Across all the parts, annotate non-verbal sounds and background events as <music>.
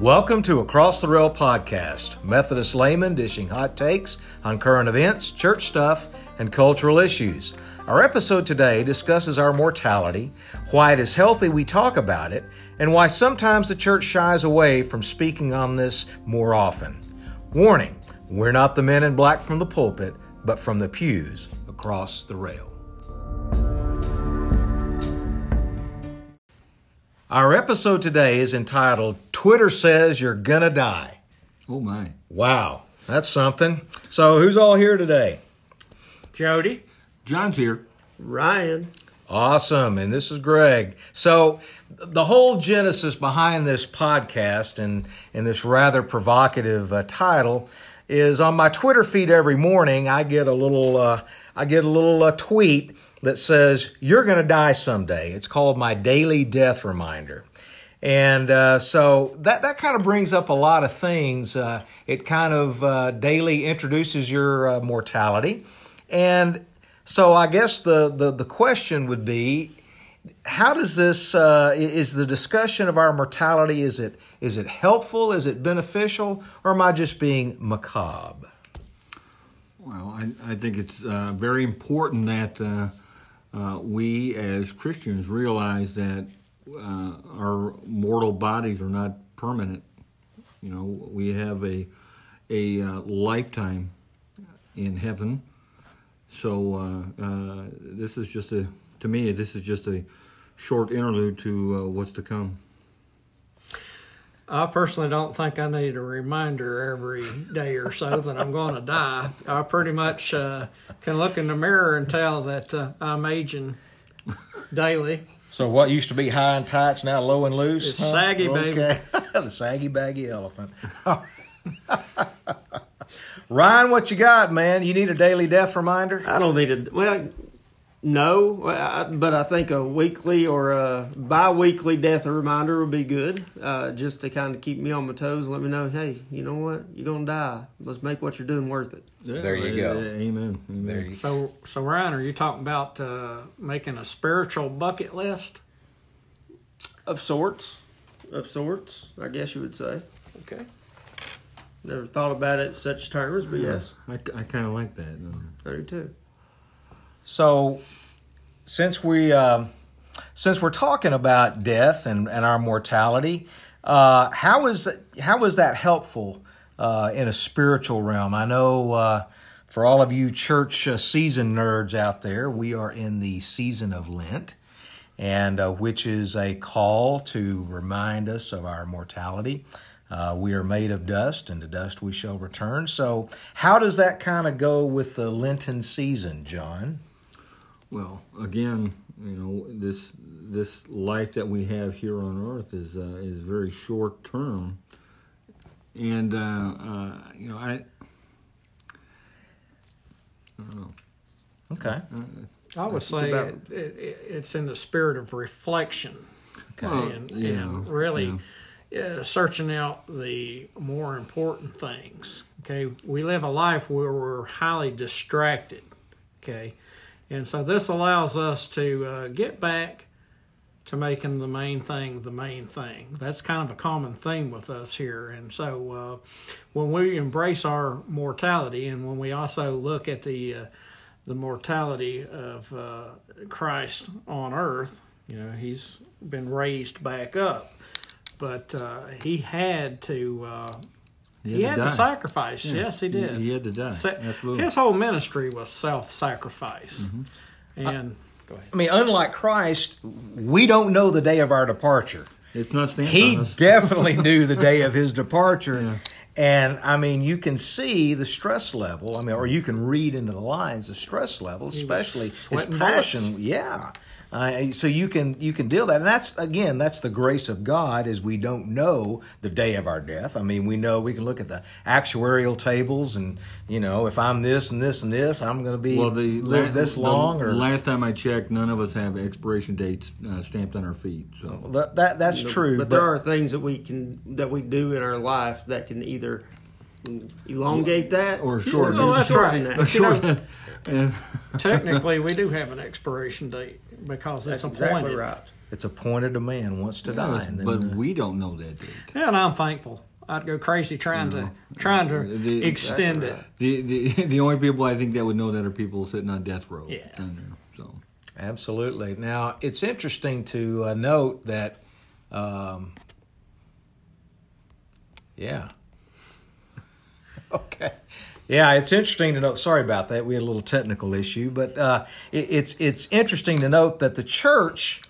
Welcome to Across the Rail podcast, Methodist laymen dishing hot takes on current events, church stuff, and cultural issues. Our episode today discusses our mortality, why it is healthy we talk about it, and why sometimes the church shies away from speaking on this more often. Warning we're not the men in black from the pulpit, but from the pews across the rail. Our episode today is entitled Twitter Says You're Gonna Die. Oh my. Wow, that's something. So, who's all here today? Jody. John's here. Ryan. Awesome. And this is Greg. So, the whole genesis behind this podcast and, and this rather provocative uh, title is on my Twitter feed every morning. I get a little, uh, I get a little uh, tweet that says, You're going to die someday. It's called my daily death reminder. And uh, so that, that kind of brings up a lot of things. Uh, it kind of uh, daily introduces your uh, mortality. And so I guess the, the, the question would be how does this uh, is the discussion of our mortality is it is it helpful is it beneficial or am i just being macabre well i, I think it's uh, very important that uh, uh, we as Christians realize that uh, our mortal bodies are not permanent. You know, we have a a uh, lifetime in heaven. So this is just a to me this is just a short interlude to what's to come. I personally don't think I need a reminder every day or so that I'm going to die. I pretty much uh, can look in the mirror and tell that uh, I'm aging daily. So what used to be high and tights now low and loose? It's saggy, baby. <laughs> the saggy baggy elephant. <laughs> Ryan, what you got, man? You need a daily death reminder? I don't need a well, no, but I think a weekly or a bi-weekly death reminder would be good, uh, just to kind of keep me on my toes and let me know, hey, you know what, you're gonna die. Let's make what you're doing worth it. Yeah, there you go. amen. amen. There you so, so Ryan, are you talking about uh, making a spiritual bucket list? Of sorts, of sorts, I guess you would say. Okay. Never thought about it in such terms, but Yeah, yes, I, I kind of like that. I do too. So, since we um, since we're talking about death and, and our mortality, uh, how is how is that helpful uh, in a spiritual realm? I know uh, for all of you church uh, season nerds out there, we are in the season of Lent, and uh, which is a call to remind us of our mortality. Uh, we are made of dust, and to dust we shall return. So, how does that kind of go with the Lenten season, John? Well, again, you know this this life that we have here on earth is uh, is very short term, and uh, uh, you know I. I don't know. Okay. I would It's say about- it, it, it's in the spirit of reflection. Well, and, yeah, and really yeah. uh, searching out the more important things. Okay, we live a life where we're highly distracted. Okay, and so this allows us to uh, get back to making the main thing the main thing. That's kind of a common theme with us here. And so uh, when we embrace our mortality, and when we also look at the uh, the mortality of uh, Christ on earth, you know, he's been raised back up, but uh, he had to. He he had had, to to, sacrifice. Yeah. Yes, he He- did. he had to die. Sa- Absolutely. His whole ministry was self-sacrifice, Mm-hmm. and go ahead. I mean, unlike Christ, we don't know the day of our departure. It's not stamped He definitely knew the day of his departure. <laughs> Yeah. And I mean, you can see the stress level. I mean, or you can read into the lines the stress level, especially his passion. bullets. Yeah. Uh, so you can you can deal that, and that's again that's the grace of God is we don't know the day of our death. I mean, we know we can look at the actuarial tables, and you know if I'm this and this and this, I'm going to be Well, the live la- this the long. Or last time I checked, none of us have expiration dates uh, stamped on our feet. So that, that that's true. But there are things that we can that we do in our life that can either elongate that or shorten. Well, it. that's shorten right. that. shorten. and Technically, we do have an expiration date because it's That's appointed. exactly right. it's appointed a man wants to die. And then, but uh, we don't know that date. And I'm thankful. I'd go crazy trying to trying to The- extend it. The, the the only people I think that would know that are people sitting on death row. Yeah. down there. So Absolutely. Now, it's interesting to uh, note that, um, yeah. <laughs> okay. Yeah, it's interesting to note. Sorry about that. We had a little technical issue, but uh, it, it's it's interesting to note that the church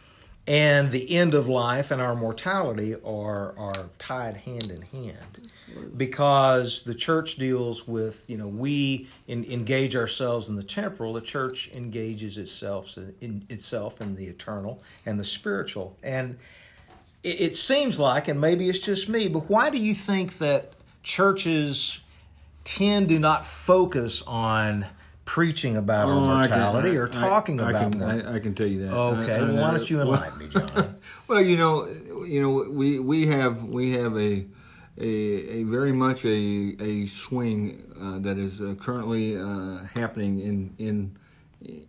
and the end of life and our mortality are are tied hand in hand because the church deals with you know we in, engage ourselves in the temporal the church engages itself in itself in the eternal and the spiritual and it, it seems like and maybe it's just me but why do you think that churches tend to not focus on preaching about Oh, our I can- mortality or talking I about can, I, I can tell you that. okay I- I- well, why don't you well- enlighten me john <laughs> Well, you know, you know, we we have we have a a, a very much a a swing uh, that is uh, currently uh, happening in in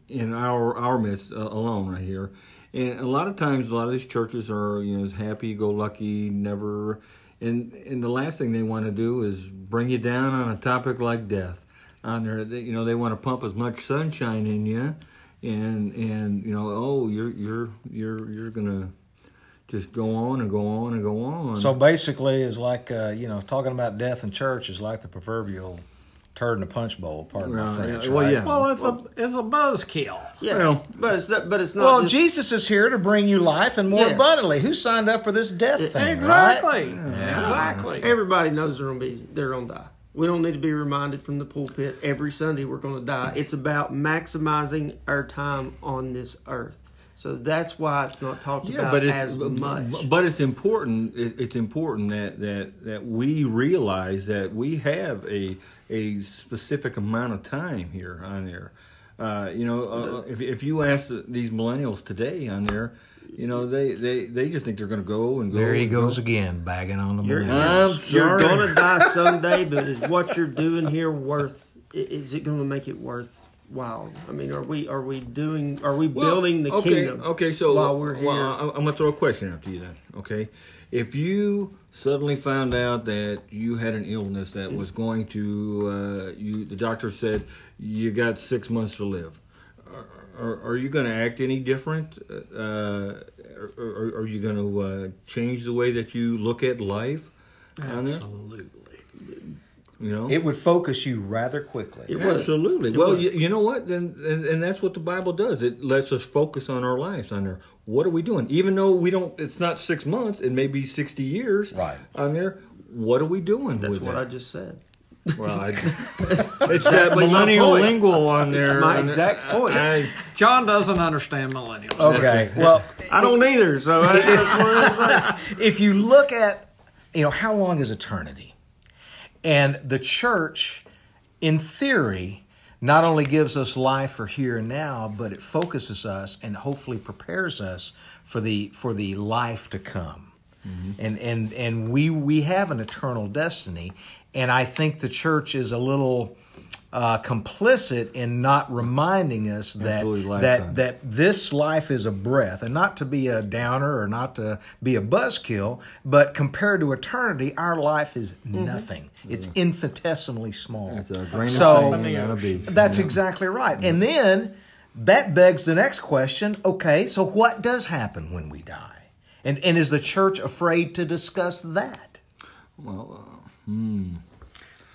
in our our midst uh, alone right here. And a lot of times, a lot of these churches are you know happy go lucky, never. And and the last thing they want to do is bring you down on a topic like death. On there, they, you know, they want to pump as much sunshine in you, and and you know, oh, you're you're you're you're gonna just go on and go on and go on. So basically, it's like uh, you know, talking about death in church is like the proverbial turd in a punch bowl. Pardon my Well, French. yeah, well, right? yeah. Well, it's a it's a buzzkill. Yeah, Well- but it's not. But it's not. Well, just- Jesus is here to bring you life and more Yes. abundantly. Who signed up for this death thing? right? Exactly. Exactly. Everybody knows they're gonna be they're gonna die. We don't need to be reminded from the pulpit every Sunday we're gonna die. It's about maximizing our time on this earth. So that's why it's not talked yeah, about but it's as much. but it's important. It's important that that that we realize that we have a a specific amount of time here on there. Uh, you know, uh, if if you ask these millennials today on there, you know they they they just think they're going to go and go. There he goes go. again, bagging on the You're, millennials. I'm you're gonna die <laughs> someday, but is what you're doing here worth? Is it gonna make it worthwhile? I mean, are we are we doing? Are we Well, building the okay, kingdom? Okay, so while we're here, well, I- I'm gonna throw a question after you then. Okay, if you suddenly found out that you had an illness that was going to, uh, you the doctor said you got six months to live, are, are, are you going to act any different? Uh, or, or are you going to uh, change the way that you look at life? Absolutely. You know, It would focus you rather quickly. It would. Absolutely. It well, would. you, you know what? Then and, and that's what the Bible does. It lets us focus on our lives on there. What are we doing? Even though we don't, it's not six months. It may be sixty years. Right. On there, what are we doing? that's with what that? I just said. Well, I, <laughs> <laughs> it's that exactly my millennial point. lingo on It's there. my on there. exact point. I- John doesn't understand millennials. Okay. Well, I don't either. So I, that's one of the things. if you look at, you know, how long is eternity? And the church, in theory, not only gives us life for here and now, but it focuses us and hopefully prepares us for the for the life to come. Mm-hmm. And and and we we have an eternal destiny, and I think the church is a little uh, complicit in not reminding us that that that this life is a breath, and not to be a downer or not to be a buzzkill, but compared to eternity, our life is mm-hmm. nothing. It's infinitesimally small. It's a So- of sand on. That's exactly right. And then that begs the next question okay, so what does happen when we die? And, and is the church afraid to discuss that? Well,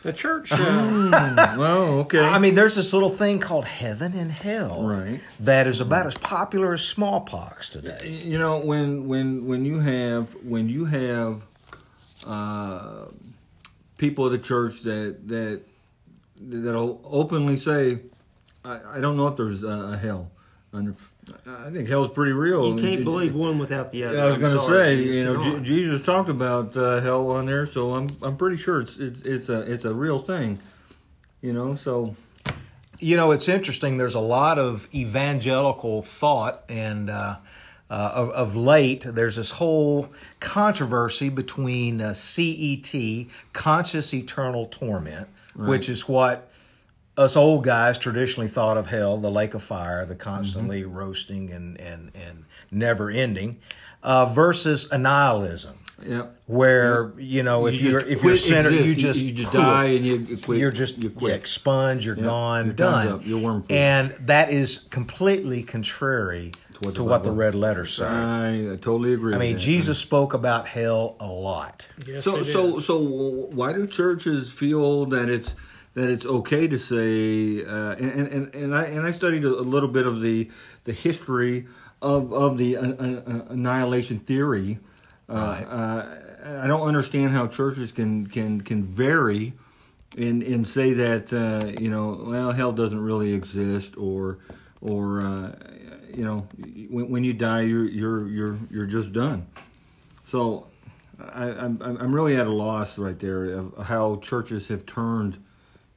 The church. Uh, well, okay. I mean, there's this little thing called heaven and hell Right. that is about as popular as smallpox today. you know when when when you have when you have uh, people at the church that that that'll openly say, I, I don't know if there's a, a hell. Under, I think hell's pretty real. You can't It- believe one without the other. I was going to say, you know, cannot. Je- Jesus talked about uh, hell on there, so I'm I'm pretty sure it's it's it's a it's a real thing. You know, so You know, it's interesting. There's a lot of evangelical thought, and uh, uh, of, of late, there's this whole controversy between uh, CET, conscious eternal torment, which is what us old guys traditionally thought of hell, the lake of fire, the constantly Mm-hmm. roasting and and and never ending, uh, versus annihilism, Yeah. where you know if You you are just if you're a quit sinner, you exist. You- just you just poof. die and you- you quit. You're just You quit. yeah, expunged. You're Yeah. gone, Your time's done. up. You're worm-proof. and that is completely contrary what to the what the red letters say. I, I totally agree. I with mean, that. Jesus spoke about hell a lot. Yes, so so so why do churches feel that it's that it's okay to say uh, and, and and I and I studied a, little bit of the the history of of the uh, uh, annihilation theory. Uh, Right. uh, I don't understand how churches can can can vary and and say that uh, you know well hell doesn't really exist or or uh, you know when, when you die you're you're you're you're just done. So I, I'm I'm really at a loss right there of how churches have turned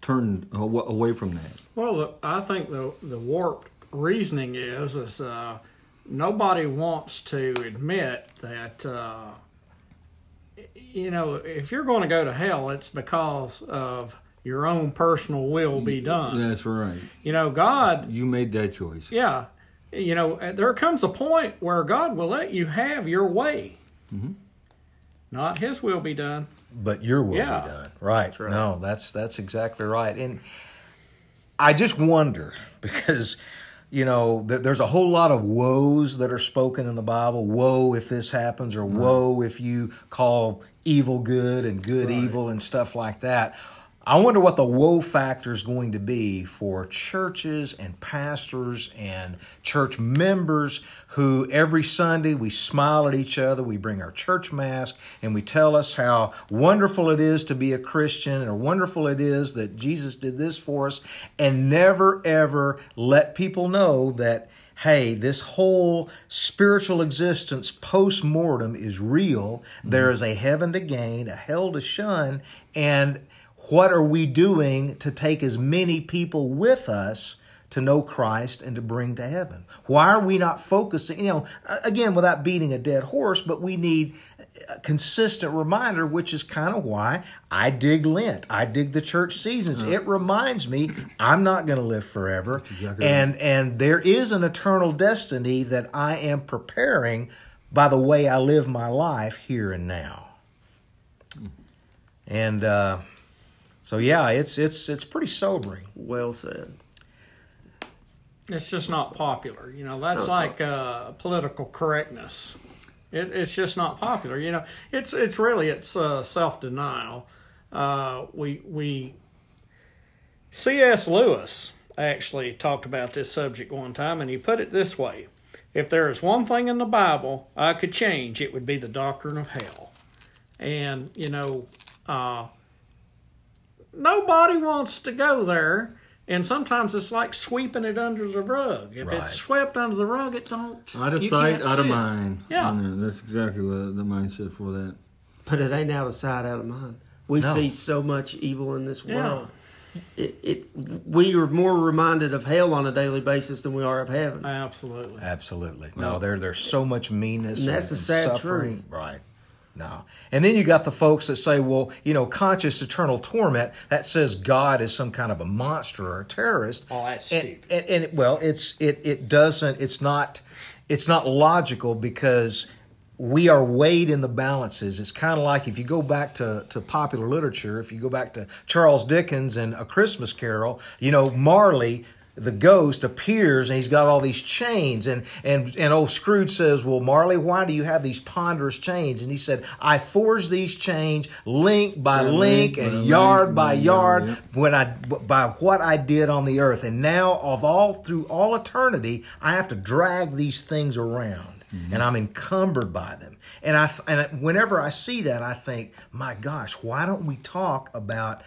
turned away from that. Well, the, I think the the warped reasoning is is uh, nobody wants to admit that uh, you know if you're going to go to hell, it's because of your own personal will be done. That's right. You know, God, You made that choice. yeah, you know, there comes a point where God will let you have your way. Not His will be done. but your will Yeah. be done. Right. No, that's that's exactly right. And I just wonder <laughs> because you know there's a whole lot of woes that are spoken in the Bible. Woe if this happens, or woe if you call evil good and good evil and stuff like that. I wonder what the woe factor is going to be for churches and pastors and church members who every Sunday we smile at each other, we bring our church mask, and we tell us how wonderful it is to be a Christian or wonderful it is that Jesus did this for us, and never ever let people know that hey, this whole spiritual existence post mortem is real. There mm-hmm. is a heaven to gain, a hell to shun, and what are we doing to take as many people with us to know Christ and to bring to heaven? Why are we not focusing, you know, again, without beating a dead horse, but we need a consistent reminder, which is kind of why I dig Lent. I dig the church seasons. It reminds me I'm not going to live forever. exactly And and there is an eternal destiny that I am preparing by the way I live my life here and now. And uh, so yeah, it's it's it's pretty sobering. Well said. It's just not popular. You know, that's No, like uh, political correctness. It, it's just not popular. You know, it's it's really it's uh, self denial. Uh, we we C.S. Lewis actually talked about this subject one time, and he put it this way: If there is one thing in the Bible I could change, it would be the doctrine of hell. And you know, uh, nobody wants to go there. And sometimes it's like sweeping it under the rug. If Right. it's swept under the rug, it don't. Out of you sight, can't out of mind. Yeah. You that's exactly what the mindset for that. But it ain't out of sight, out of mind. We No. see so much evil in this Yeah. world. It, it we are more reminded of hell on a daily basis than we are of heaven. Absolutely. Absolutely. No, there there's so much meanness And that's the sad suffering. truth. Right. No. And then you got the folks that say, well, you know, conscious eternal torment, that says God is some kind of a monster or a terrorist. Oh, that's and, stupid. And, and, well, it's it it doesn't it's not it's not logical because we are weighed in the balances. It's kind of like if you go back to, to popular literature, if you go back to Charles Dickens and A Christmas Carol, you know, Marley, the ghost, appears and he's got all these chains. And, and, and old Scrooge says, Well, Marley, why do you have these ponderous chains? And he said, I forged these chains link by By link link and link yard by by yard, yep. when I by what I did on the earth, and now of all through all eternity, I have to drag these things around, mm-hmm. and I'm encumbered by them. And I and whenever I see that, I think, my gosh, why don't we talk about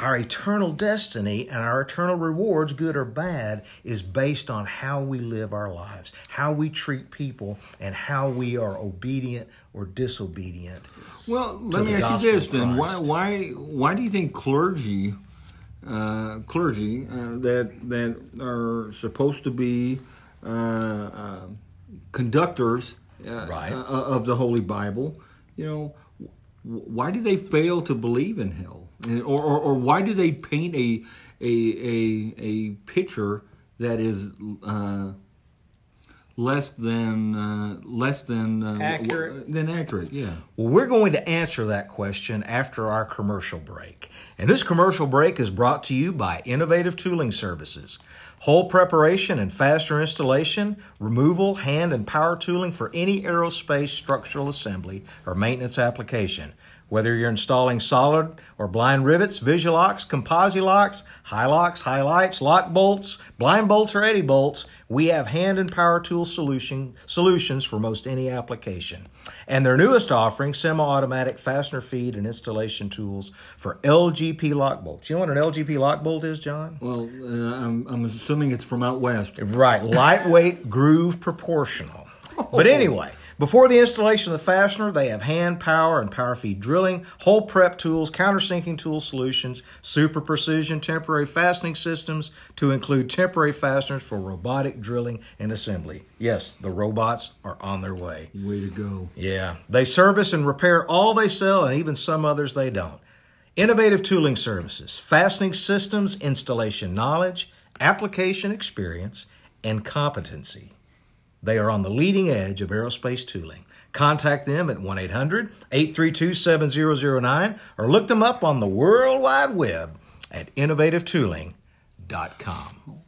our eternal destiny and our eternal rewards, good or bad, is based on how we live our lives, how we treat people, and how we are obedient or disobedient. Well, let me ask you this then: Why, why, why do you think clergy, uh, clergy uh, that that are supposed to be uh, uh, conductors uh, Right. of the Holy Bible, you know, why do they fail to believe in hell, or or, or why do they paint a a a, a picture that is uh, less than uh, less than uh, Accurate. than accurate? Yeah. Well, we're going to answer that question after our commercial break. And this commercial break is brought to you by Innovative Tooling Services. Hole preparation and faster installation, removal, hand and power tooling for any aerospace structural assembly or maintenance application. Whether you're installing solid or blind rivets, Visu-Loks, composite locks, high locks, Hi-Lites, lock bolts, blind bolts, or Eddie-Bolts, we have hand and power tool solution, solutions for most any application. And their newest offering, semi-automatic fastener feed and installation tools for LGP lock bolts. You know what an LGP lock bolt is, John? Well, uh, I'm, I'm assuming it's from out west. Right, lightweight, groove proportional. But anyway, before the installation of the fastener, they have hand power and power feed drilling, hole prep tools, countersinking tool solutions, super precision temporary fastening systems to include temporary fasteners for robotic drilling and assembly. Yes, the robots are on their way. Way to go. Yeah, they service and repair all they sell and even some others they don't. Innovative tooling services, fastening systems, installation knowledge, application experience, and competency. They are on the leading edge of aerospace tooling. Contact them at 1 800 832 7009 or look them up on the World Wide Web at innovativetooling.com.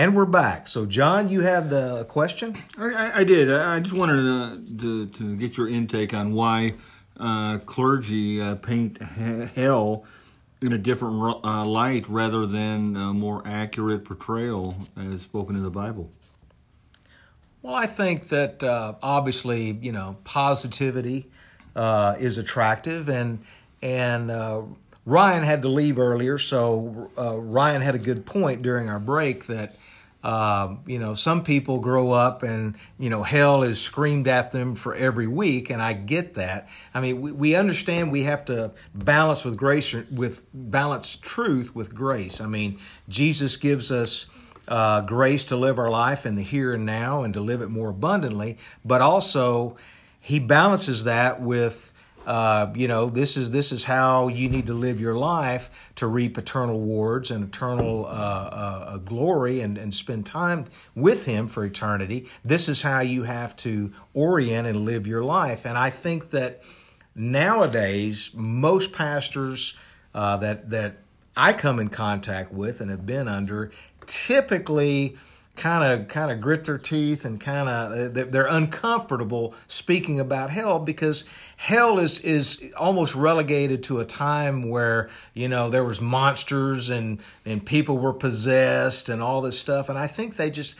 And we're back. So, John, you had the question? I, I, I did. I just wanted to, to, to get your intake on why uh, clergy uh, paint hell in a different uh, light rather than a more accurate portrayal as spoken in the Bible. Well, I think that uh, obviously, you know, positivity uh, is attractive, and and uh, Ryan had to leave earlier, so uh, Ryan had a good point during our break that. Uh, you know, some people grow up and, you know, hell is screamed at them for every week, and I get that. I mean, we, we understand we have to balance with grace, with balance truth with grace. I mean, Jesus gives us uh, grace to live our life in the here and now and to live it more abundantly, but also he balances that with uh, you know this is this is how you need to live your life to reap eternal rewards and eternal uh, uh, glory and, and spend time with him for eternity. This is how you have to orient and live your life. And i think that nowadays most pastors uh, that that i come in contact with and have been under typically kind of kind of grit their teeth and kind of they're uncomfortable speaking about hell because hell is is almost relegated to a time where you know there was monsters and and people were possessed and all this stuff and I think they just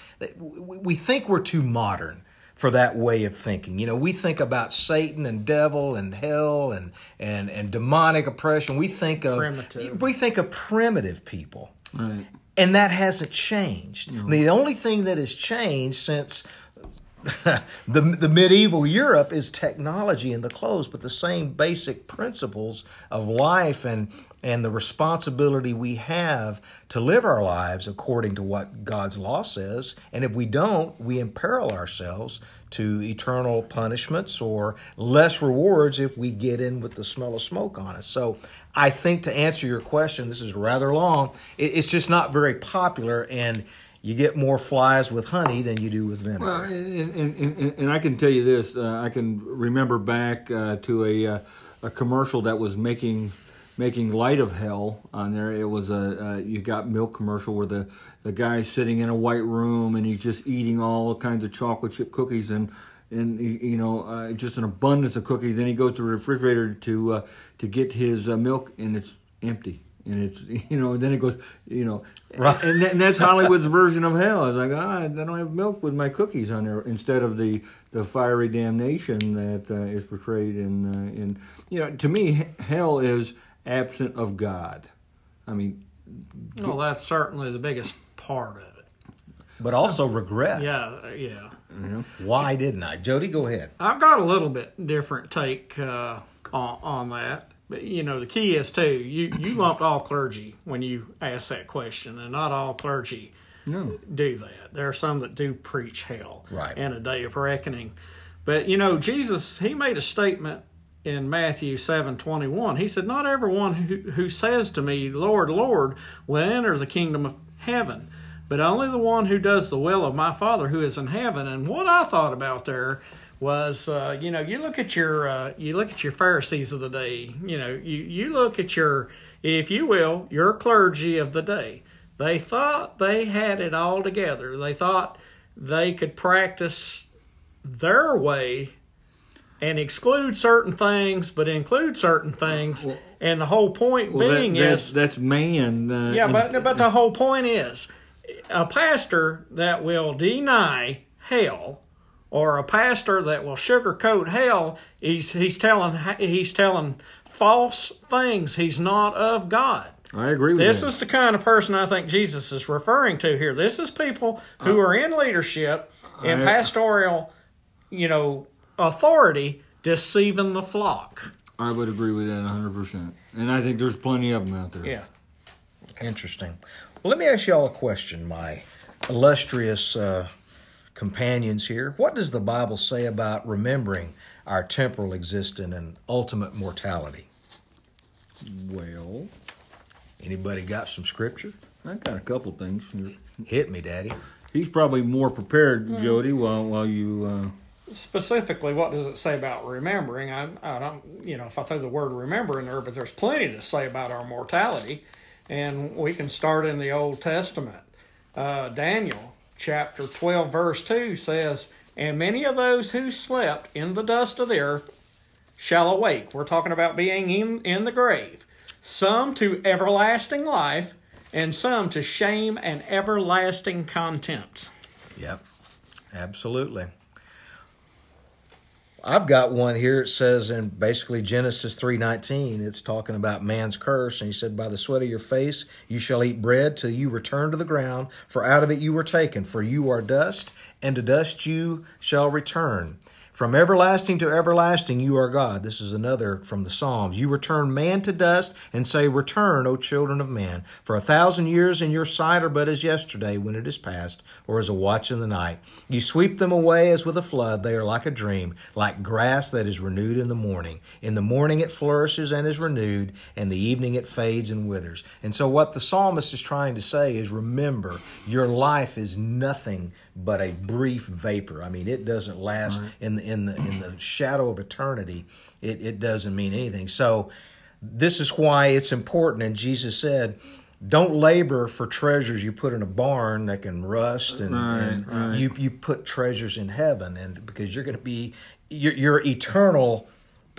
we think we're too modern for that way of thinking. You know, we think about Satan and devil and hell and and and demonic oppression. We think of Primitive. we think of primitive people. Right. And that hasn't changed. The only thing that has changed since <laughs> the, the medieval Europe is technology and the clothes, but the same basic principles of life and, and the responsibility we have to live our lives according to what God's law says. And if we don't, we imperil ourselves to eternal punishments or less rewards if we get in with the smell of smoke on us. So I think to answer your question, this is rather long, it's just not very popular and you get more flies with honey than you do with vinegar. Well, and, and, and, and I can tell you this: uh, I can remember back uh, to a uh, a commercial that was making making light of hell on there. It was a uh, you got milk commercial where the the guy's sitting in a white room and he's just eating all kinds of chocolate chip cookies and and you know uh, just an abundance of cookies. Then he goes to the refrigerator to uh, to get his uh, milk and it's empty. And it's <laughs> you know then it goes you know Right. and, that, and that's Hollywood's version of hell. It's like ah, I don't have milk with my cookies on there instead of the, the fiery damnation that uh, is portrayed in uh, in you know to me hell is absent of God. I mean Well, that's certainly the biggest part of it. but also regret. Yeah, yeah. Why didn't I? Jody, go ahead. I've got a little bit different take uh, on, on that. But, you know, the key is too, you, you lumped all clergy when you asked that question, and not all clergy No. do that. There are some that do preach hell Right. and a day of reckoning. But you know, Jesus he made a statement in Matthew seven twenty one. He said, Not everyone who, who says to me, Lord, Lord, will enter the kingdom of heaven, but only the one who does the will of my Father who is in heaven. And what I thought about there was uh, you know you look at your uh, you look at your Pharisees of the day you know you you look at your if you will your clergy of the day they thought they had it all together they thought they could practice their way and exclude certain things but include certain things and the whole point Well, that- being that's, is that's man. Uh, yeah, and- but but the whole point is a pastor that will deny hell or a pastor that will sugarcoat hell, he's he's telling he's telling false things. He's not of God. I agree with This that. is the kind of person I think Jesus is referring to here. This is people who are in leadership in I- pastoral, you know, authority deceiving the flock. I would agree with that 100%. And I think there's plenty of them out there. Yeah. Interesting. Well, let me ask y'all a question, my illustrious uh, companions here. What does the Bible say about remembering our temporal existence and ultimate mortality? Well, Anybody got some scripture? I got a couple things. Hit me, Daddy. He's probably more prepared. Jody, while, while you. Uh, specifically what does it say about remembering? I, I don't you know if i throw the word remember in there but there's plenty to say about our mortality and we can start in the old testament. Uh, daniel chapter 12 verse 2 says and many of those who slept in the dust of the earth shall awake. We're talking about being in, in the grave. Some to everlasting life and some to shame and everlasting contempt. Yep, absolutely. I've got one here. It says in basically Genesis three nineteen. It's talking about man's curse, and he said, "By the sweat of your face you shall eat bread till you return to the ground, for out of it you were taken. For you are dust, and to dust you shall return." From everlasting to everlasting, you are God. This is another from the Psalms. You return man to dust and say, Return, O children of man. For a thousand years in your sight are but as yesterday when it is past, or as a watch in the night. You sweep them away as with a flood. They are like a dream, like grass that is renewed in the morning. In the morning it flourishes and is renewed, and the evening it fades and withers. And so, what the psalmist is trying to say is, Remember, your life is nothing but a brief vapor. I mean, it doesn't last in the in the in the shadow of eternity. It it doesn't mean anything. So this is why it's important. And Jesus said, "Don't labor for treasures you put in a barn that can rust, and, Right, and right. you you put treasures in heaven, and because you're going to be your, your eternal."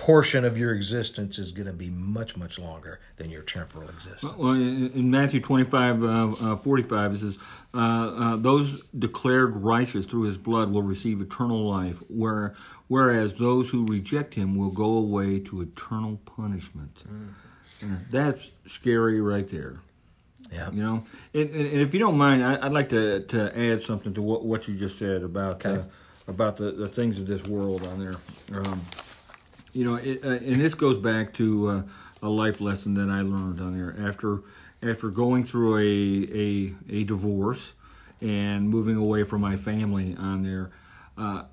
Portion of your existence is going to be much much longer than your temporal existence well, in, Matthew 25, uh, uh, 45, it says, uh, uh, Those declared righteous through his blood will receive eternal life, where, whereas those who reject him will go away to eternal punishment. Uh, That's scary right there. yeah You know, and, and, and if you don't mind, I, I'd like to, to add something to what, what you just said about Okay. uh, about the, the things of this world on there. Um, you know, it, uh, and this goes back to uh, a life lesson that I learned on there after after going through a a, a divorce and moving away from my family on there. Uh,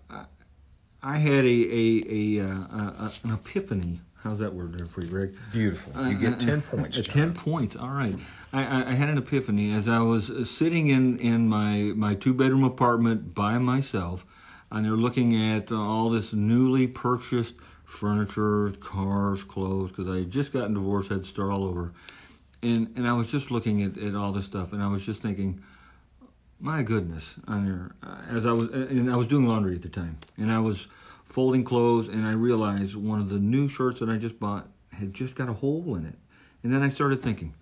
I, had a a, a, uh, a an epiphany. How's that word there for you, Greg? beautiful you get 10 points Uh, John. Ten points. All right. I, I, had an epiphany as I was uh, sitting in, in my, my two bedroom apartment by myself, and they're looking at uh, all this newly purchased furniture, cars, clothes, because I had just gotten divorced, had to start all over, and and I was just looking at, at all this stuff, and I was just thinking, my goodness, on there, uh, as I was, and I was doing laundry at the time, and I was folding clothes, and I realized one of the new shirts that I just bought had just got a hole in it, and then I started thinking,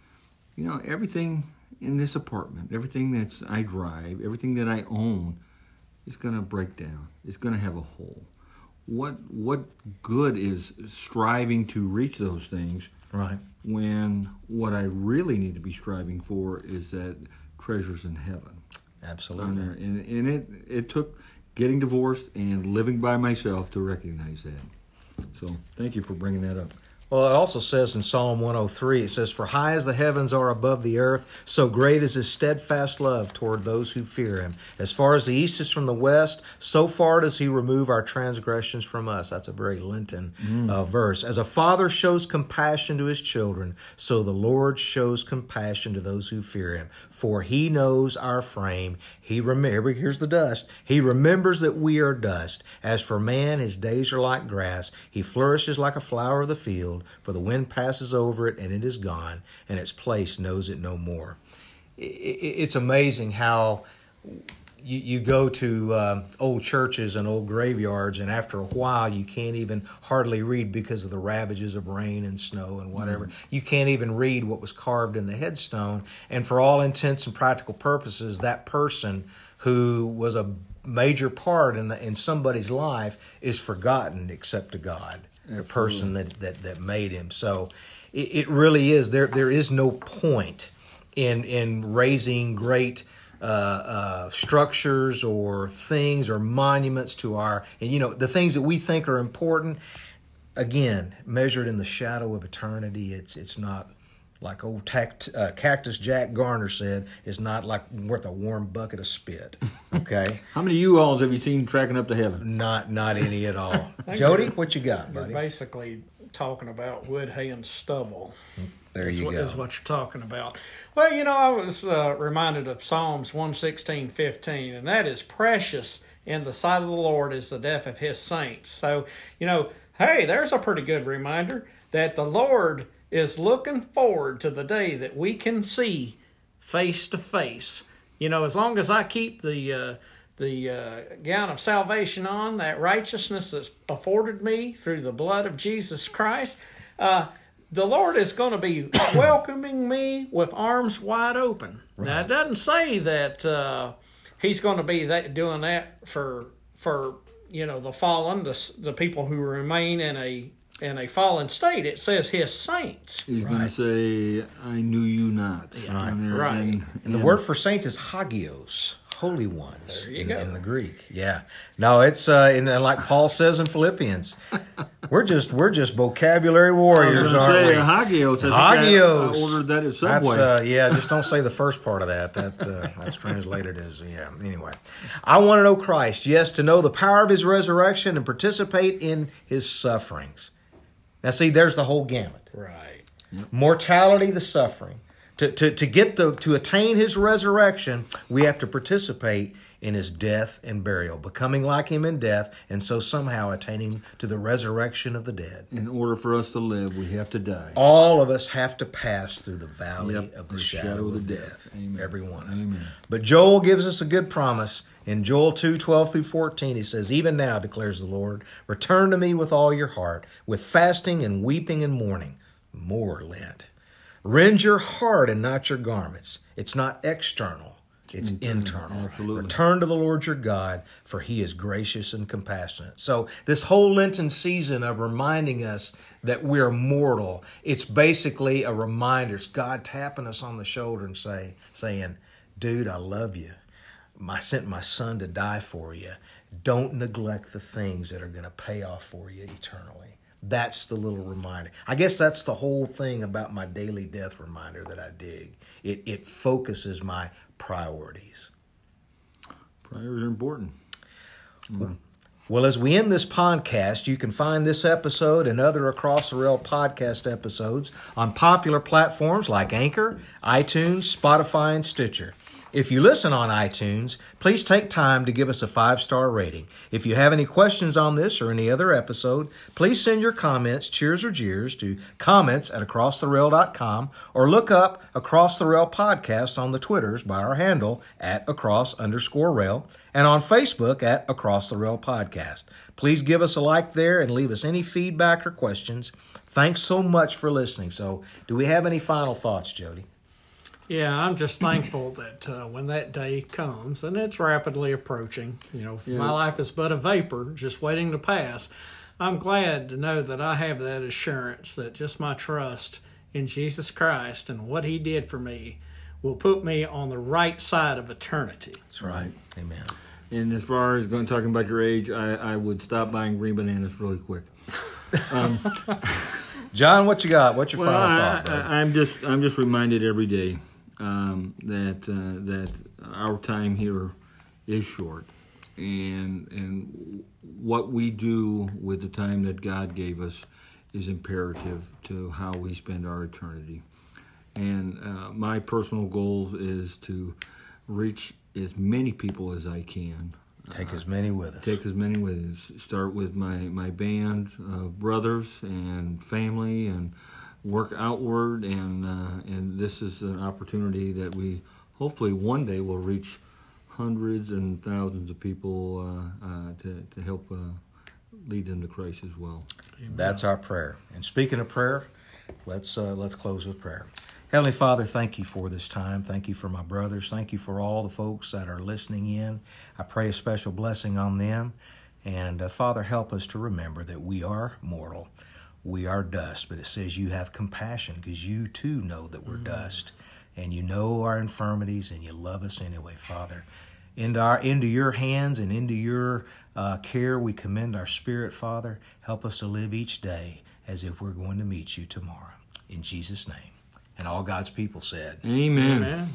you know, everything in this apartment, everything that's I drive, everything that I own, is gonna break down. It's gonna have a hole. What what good is striving to reach those things right when what I really need to be striving for is that treasures in heaven? Absolutely. and, and it it took getting divorced and living by myself to recognize that. So thank you for bringing that up. Well, it also says in Psalm 103, it says, For high as the heavens are above the earth, so great is his steadfast love toward those who fear him. As far as the east is from the west, so far does he remove our transgressions from us. That's a very Lenten uh, verse. As a father shows compassion to his children, so the Lord shows compassion to those who fear him. For he knows our frame. He remember here's the dust. He remembers that we are dust. As for man, his days are like grass. He flourishes like a flower of the field, for the wind passes over it and it is gone, and its place knows it no more. It's amazing how you, you go to uh, old churches and old graveyards, and after a while, you can't even hardly read because of the ravages of rain and snow and whatever. You can't even read what was carved in the headstone. And for all intents and practical purposes, that person who was a major part in, the, in somebody's life is forgotten except to God, the person that, that, that made him. So it, it really is. There, there is no point in in raising great uh, uh, structures or things or monuments to our and you know the things that we think are important. Again, measured in the shadow of eternity, it's it's not like old tact, uh, Cactus Jack Garner said. It's not like worth a warm bucket of spit. Okay, <laughs> How many U-Hauls have you seen tracking up to heaven? not not any at all. <laughs> Jody, what you got, You're buddy? basically talking about wood, hay, and stubble. There is you what, go. is what you're talking about. Well, you know, I was uh, reminded of Psalms 116, 15, and that is precious in the sight of the Lord is the death of his saints. So, you know, hey, there's a pretty good reminder that the Lord is looking forward to the day that we can see face to face. You know, as long as I keep the uh, the uh, gown of salvation on, that righteousness that's afforded me through the blood of Jesus Christ, uh, the Lord is going to be <coughs> welcoming me with arms wide open. Now, it doesn't say that uh, He's going to be that doing that for for you know the fallen, the the people who remain in a in a fallen state. It says His saints. He's going to say, "I knew you not." down there. Right. And, And the word for saints is hagios, holy ones There you in, go. in the Greek. Yeah. No, it's uh, and uh, like Paul says in Philippians, <laughs> we're just we're just vocabulary I was warriors, aren't say, we? Hagios. I Hagios. I ordered that at That's Subway. uh, yeah. Just don't say the first part of that. That uh, <laughs> that's translated as yeah. Anyway, I want to know Christ. Yes, to know the power of His resurrection and participate in His sufferings. Now, see, there's the whole gamut Right. mortality, the suffering. To, to, to get the to attain his resurrection, we have to participate in his death and burial, becoming like him in death, and so somehow attaining to the resurrection of the dead. In order for us to live, we have to die. All of us have to pass through the valley Yep, of the, shadow, of death. death. Amen. Every one Amen. But Joel gives us a good promise. In Joel 2 12 through 14, he says, Even now, declares the Lord, return to me with all your heart, with fasting and weeping and mourning. More Lent. Rend your heart and not your garments. It's not external, it's mm, internal. absolutely. Return to the Lord your God, for he is gracious and compassionate. So, this whole Lenten season of reminding us that we're mortal, it's basically a reminder. It's God tapping us on the shoulder and say, saying, Dude, I love you. I sent my son to die for you. Don't neglect the things that are going to pay off for you eternally. That's the little reminder. I guess that's the whole thing about my daily death reminder that I dig. It it focuses my priorities. Priorities are important. Well, as we end this podcast, you can find this episode and other Across the Rail podcast episodes on popular platforms like Anchor, iTunes, Spotify, and Stitcher. If you listen on iTunes, please take time to give us a five star rating. If you have any questions on this or any other episode, please send your comments, cheers or jeers, to comments at acrosstherail.com or look up Across the Rail Podcast on the Twitters by our handle at across underscore rail and on Facebook at Across the Rail Podcast. Please give us a like there and leave us any feedback or questions. Thanks so much for listening. So, do we have any final thoughts, Jody? Yeah, I'm just thankful that uh, when that day comes, and it's rapidly approaching, you know, Yeah. my life is but a vapor just waiting to pass. I'm glad to know that I have that assurance that just my trust in Jesus Christ and what He did for me will put me on the right side of eternity. That's right. Amen. And as far as going talking about your age, I, I would stop buying green bananas really quick. <laughs> John, what you got? What's your Well, final I, thought? brother? I, I'm just I'm just reminded every day um, that uh, that our time here is short, and and what we do with the time that God gave us is imperative to how we spend our eternity. And uh, my personal goal is to reach as many people as I can. Take as many with us. Take as many with us. Start with my, my band of brothers and family and work outward. And, uh, and this is an opportunity that we hopefully one day will reach hundreds and thousands of people uh, uh, to, to help uh, lead them to Christ as well. That's our prayer. And speaking of prayer, let's uh, let's close with prayer. Heavenly Father, thank you for this time. Thank you for my brothers. Thank you for all the folks that are listening in. I pray a special blessing on them. And uh, Father, help us to remember that we are mortal. We are dust, but it says you have compassion because you too know that we're dust and you know our infirmities and you love us anyway, Father. Into our into your hands and into your uh, care we commend our spirit, Father. Help us to live each day as if we're going to meet you tomorrow. In Jesus' name. And all God's people said. Amen. Amen.